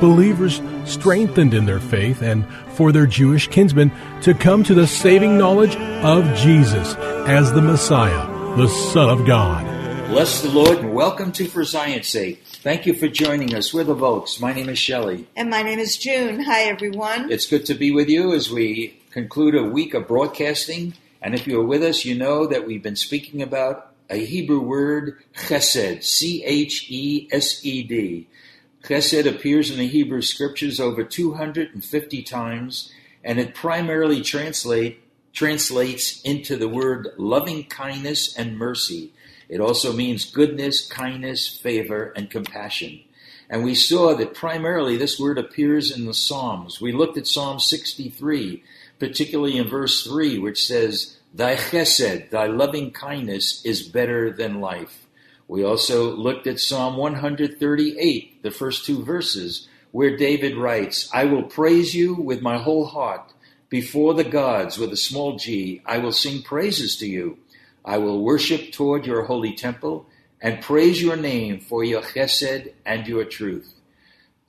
Believers strengthened in their faith and for their Jewish kinsmen to come to the saving knowledge of Jesus as the Messiah, the Son of God. Bless the Lord and welcome to For Zion's Sake. Thank you for joining us. We're the Volks. My name is Shelley. And my name is June. Hi, everyone. It's good to be with you as we conclude a week of broadcasting. And if you're with us, you know that we've been speaking about a Hebrew word, chesed, C H E S E D. Chesed appears in the Hebrew scriptures over 250 times, and it primarily translate, translates into the word loving kindness and mercy. It also means goodness, kindness, favor, and compassion. And we saw that primarily this word appears in the Psalms. We looked at Psalm 63, particularly in verse 3, which says, Thy chesed, thy loving kindness, is better than life. We also looked at Psalm 138, the first two verses, where David writes, I will praise you with my whole heart. Before the gods with a small g, I will sing praises to you. I will worship toward your holy temple and praise your name for your chesed and your truth.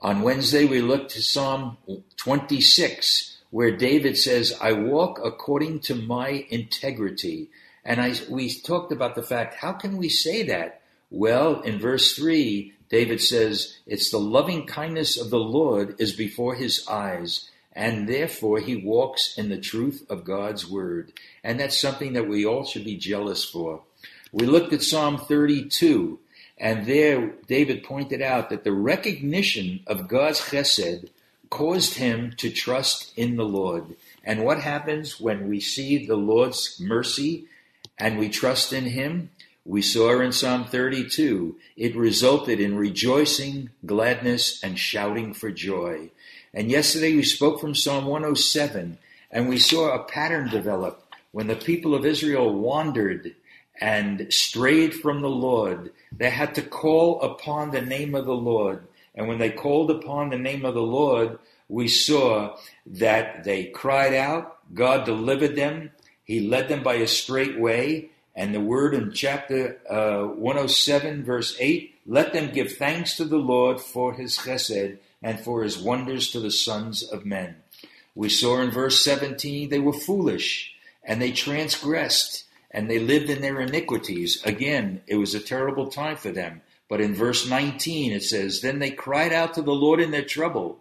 On Wednesday, we looked to Psalm 26, where David says, I walk according to my integrity. And I, we talked about the fact, how can we say that? Well, in verse 3, David says, It's the loving kindness of the Lord is before his eyes, and therefore he walks in the truth of God's word. And that's something that we all should be jealous for. We looked at Psalm 32, and there David pointed out that the recognition of God's chesed caused him to trust in the Lord. And what happens when we see the Lord's mercy and we trust in him? We saw in Psalm 32, it resulted in rejoicing, gladness, and shouting for joy. And yesterday we spoke from Psalm 107, and we saw a pattern develop when the people of Israel wandered and strayed from the Lord. They had to call upon the name of the Lord. And when they called upon the name of the Lord, we saw that they cried out, God delivered them, He led them by a straight way, and the word in chapter uh, 107, verse 8 let them give thanks to the Lord for his chesed and for his wonders to the sons of men. We saw in verse 17 they were foolish and they transgressed and they lived in their iniquities. Again, it was a terrible time for them. But in verse 19 it says, Then they cried out to the Lord in their trouble,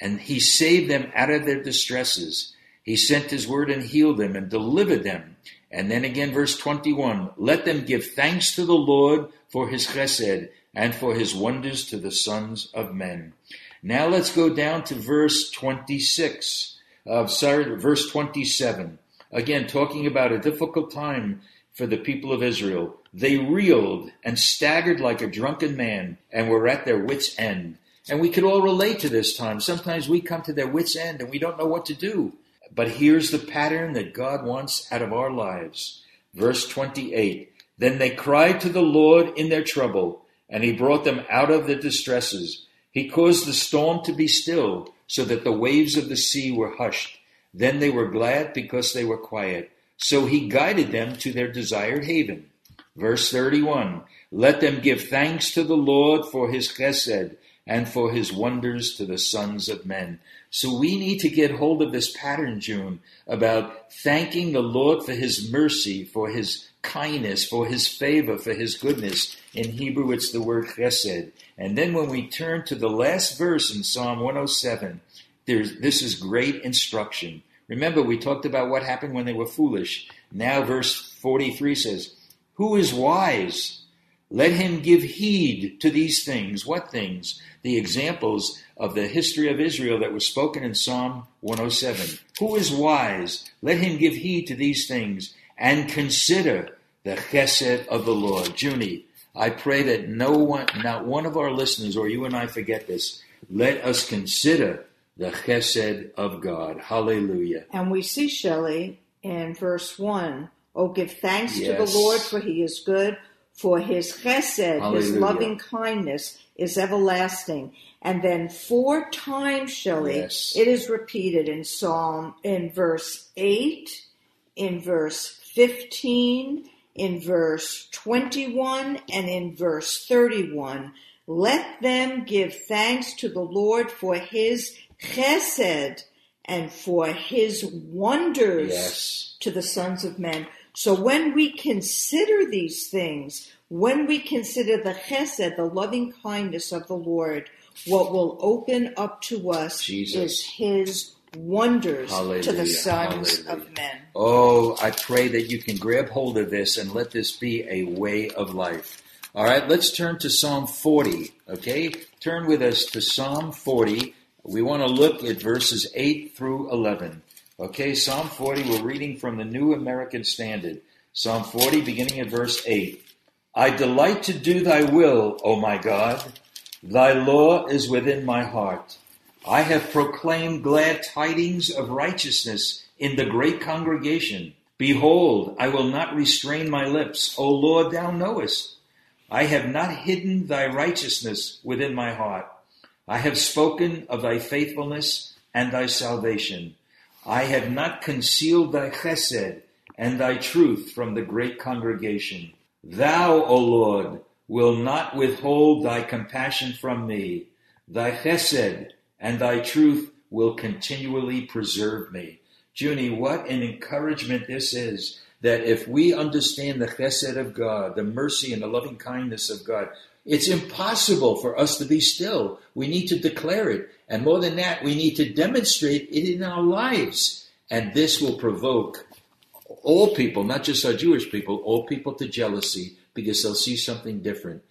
and he saved them out of their distresses. He sent his word and healed them and delivered them. And then again, verse 21 Let them give thanks to the Lord for his chesed and for his wonders to the sons of men. Now let's go down to verse 26. Uh, sorry, verse 27. Again, talking about a difficult time for the people of Israel. They reeled and staggered like a drunken man and were at their wits' end. And we could all relate to this time. Sometimes we come to their wits' end and we don't know what to do. But here's the pattern that God wants out of our lives. Verse 28 Then they cried to the Lord in their trouble, and he brought them out of their distresses. He caused the storm to be still, so that the waves of the sea were hushed. Then they were glad because they were quiet. So he guided them to their desired haven. Verse 31 Let them give thanks to the Lord for his chesed and for his wonders to the sons of men. So we need to get hold of this pattern, June, about thanking the Lord for his mercy, for his kindness, for his favor, for his goodness. In Hebrew, it's the word chesed. And then when we turn to the last verse in Psalm 107, There's, this is great instruction. Remember, we talked about what happened when they were foolish. Now, verse 43 says, Who is wise? Let him give heed to these things. What things? The examples of the history of Israel that were spoken in Psalm 107. Who is wise? Let him give heed to these things and consider the chesed of the Lord. Junie, I pray that no one, not one of our listeners or you and I forget this. Let us consider the chesed of God. Hallelujah. And we see, Shelley, in verse 1, Oh, give thanks Yes. to the Lord, for he is good, for his chesed, his loving kindness, is everlasting. And then four times, Shelley, Yes. it is repeated in Psalm, in verse 8, in verse 15, in verse 21, and in verse 31. Let them give thanks to the Lord for his chesed and for his wonders Yes. to the sons of men. So when we consider these things, when we consider the chesed, the loving kindness of the Lord, what will open up to us Jesus. is his wonders to the sons Hallelujah. of men. Oh, I pray that you can grab hold of this and let this be a way of life. All right, let's turn to Psalm 40. Okay, turn with us to Psalm 40. We want to look at verses 8 through 11. Okay, Psalm 40, we're reading from the New American Standard. Psalm 40, beginning at verse 8. I delight to do thy will, O my God. Thy law is within my heart. I have proclaimed glad tidings of righteousness in the great congregation. Behold, I will not restrain my lips. O Lord, thou knowest. I have not hidden thy righteousness within my heart. I have spoken of thy faithfulness and thy salvation. I have not concealed thy chesed and thy truth from the great congregation. Thou, O Lord, will not withhold thy compassion from me. Thy chesed and thy truth will continually preserve me. Junie, what an encouragement this is that if we understand the chesed of God, the mercy and the loving kindness of God, it's impossible for us to be still. We need to declare it. And more than that, we need to demonstrate it in our lives. And this will provoke all people, not just our Jewish people, all people to jealousy because they'll see something different.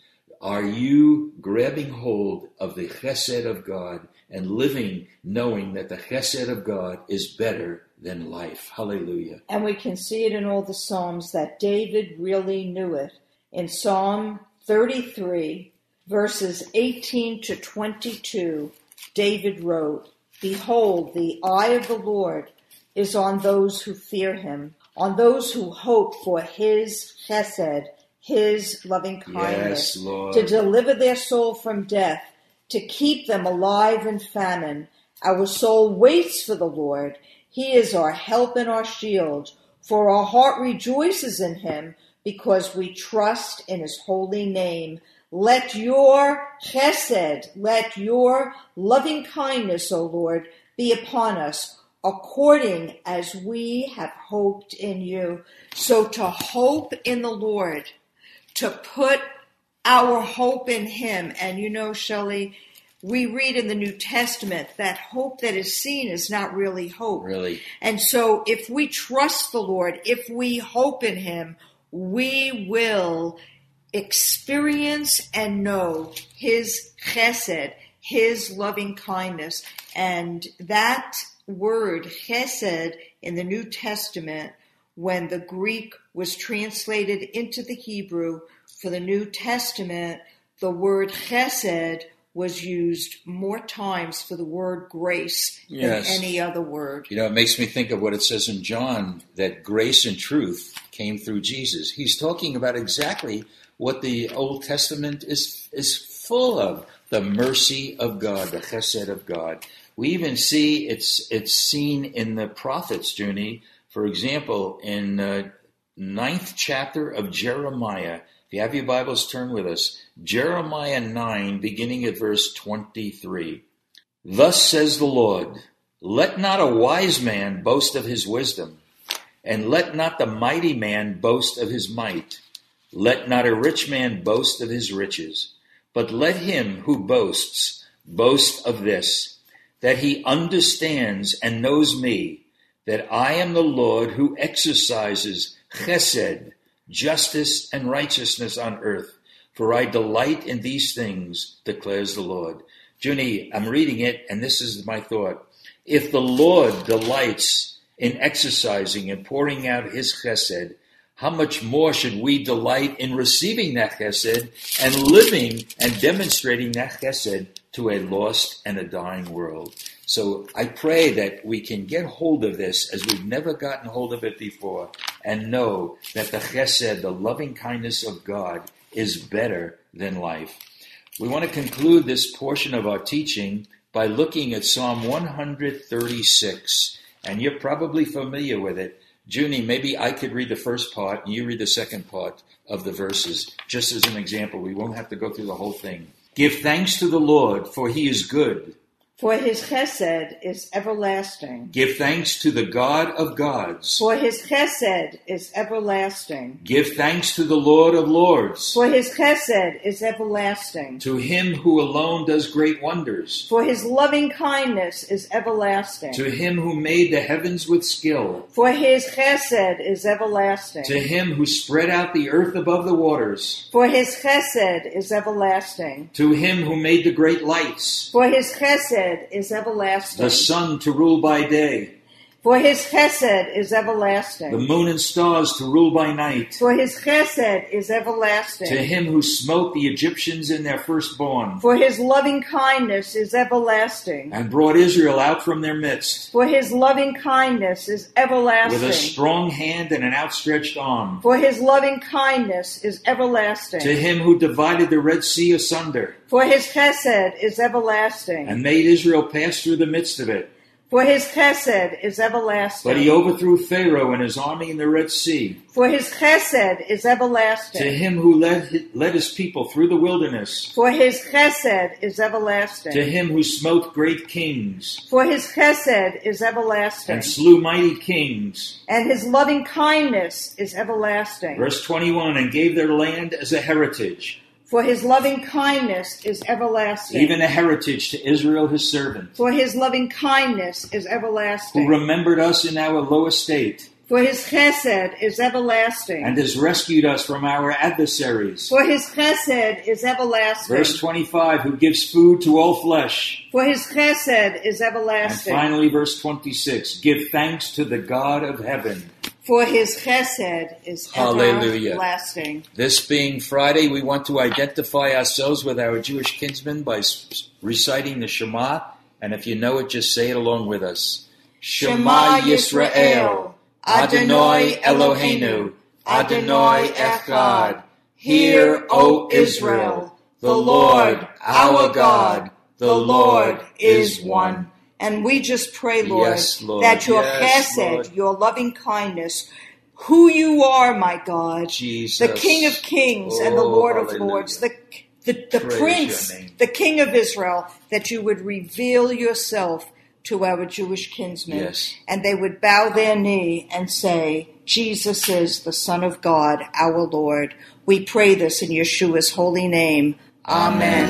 Are you grabbing hold of the chesed of God and living knowing that the chesed of God is better than life? Hallelujah. And we can see it in all the Psalms that David really knew it. In Psalm 33, verses 18 to 22, David wrote, Behold, the eye of the Lord is on those who fear him, on those who hope for his chesed, his loving kindness, Yes, to deliver their soul from death, to keep them alive in famine. Our soul waits for the Lord. He is our help and our shield, for our heart rejoices in him because we trust in his holy name. Let your chesed, let your loving kindness, O Lord, be upon us according as we have hoped in you. So to hope in the Lord, to put our hope in him. And you know, Shelley, we read in the New Testament that hope that is seen is not really hope. Really. And so if we trust the Lord, if we hope in him, we will experience and know his chesed, his loving kindness. And that word chesed in the New Testament, when the Greek was translated into the Hebrew for the New Testament, the word chesed was used more times for the word grace Yes. than any other word. You know, it makes me think of what it says in John that grace and truth came through Jesus. He's talking about exactly what the Old Testament is is full of the mercy of God, the chesed of God. We even see it's it's seen in the prophets, Junie. For example, in uh, ninth chapter of Jeremiah. If you have your Bibles, turn with us. Jeremiah 9, beginning at verse 23. Thus says the Lord, let not a wise man boast of his wisdom, and let not the mighty man boast of his might. Let not a rich man boast of his riches, but let him who boasts boast of this, that he understands and knows me, that I am the Lord who exercises chesed, justice, and righteousness on earth. For I delight in these things, declares the Lord. Junie, I'm reading it, and this is my thought. If the Lord delights in exercising and pouring out his chesed, how much more should we delight in receiving that chesed and living and demonstrating that chesed to a lost and a dying world? So I pray that we can get hold of this as we've never gotten hold of it before and know that the chesed, the loving kindness of God, is better than life. We want to conclude this portion of our teaching by looking at Psalm 136, and you're probably familiar with it. Junie, maybe I could read the first part and you read the second part of the verses, just as an example. We won't have to go through the whole thing. Give thanks to the Lord, for he is good. For his chesed is everlasting. Give thanks to the God of gods. For his chesed is everlasting. Give thanks to the Lord of lords. For his chesed is everlasting. To him who alone does great wonders. For his loving kindness is everlasting. To him who made the heavens with skill. For his chesed is everlasting. To him who spread out the earth above the waters. For his chesed is everlasting. To him who made the great lights. For his chesed is everlasting. The sun to rule by day. For his chesed is everlasting. The moon and stars to rule by night. For his chesed is everlasting. To him who smote the Egyptians in their firstborn. For his loving kindness is everlasting. And brought Israel out from their midst. For his loving kindness is everlasting. With a strong hand and an outstretched arm. For his loving kindness is everlasting. To him who divided the Red Sea asunder. For his chesed is everlasting. And made Israel pass through the midst of it. For his chesed is everlasting. But he overthrew Pharaoh and his army in the Red Sea. For his chesed is everlasting. To him who led, led his people through the wilderness. For his chesed is everlasting. To him who smote great kings. For his chesed is everlasting. And slew mighty kings. And his loving kindness is everlasting. Verse 21 And gave their land as a heritage. For his loving kindness is everlasting. Even a heritage to Israel his servant. For his loving kindness is everlasting. Who remembered us in our low estate. For his chesed is everlasting. And has rescued us from our adversaries. For his chesed is everlasting. Verse 25 Who gives food to all flesh. For his chesed is And everlasting. finally, verse 26 Give thanks to the God of heaven. For his chesed is Hallelujah. everlasting. This being Friday, we want to identify ourselves with our Jewish kinsmen by reciting the Shema. And if you know it, just say it along with us. Shema Yisrael, Adonai Eloheinu, Adonai Echad. Hear, O Israel, the Lord, our God, the Lord is one. And we just pray, Lord, Yes, Lord. that your Yes, chesed, Lord. your loving kindness, who you are, my God, Jesus. the King of Kings and the Oh, Lord of hallelujah. Lords, the the, the Prince, the King of Israel, that you would reveal yourself to our Jewish kinsmen, Yes. and they would bow their knee and say, "Jesus is the Son of God, our Lord." We pray this in Yeshua's holy name. Amen.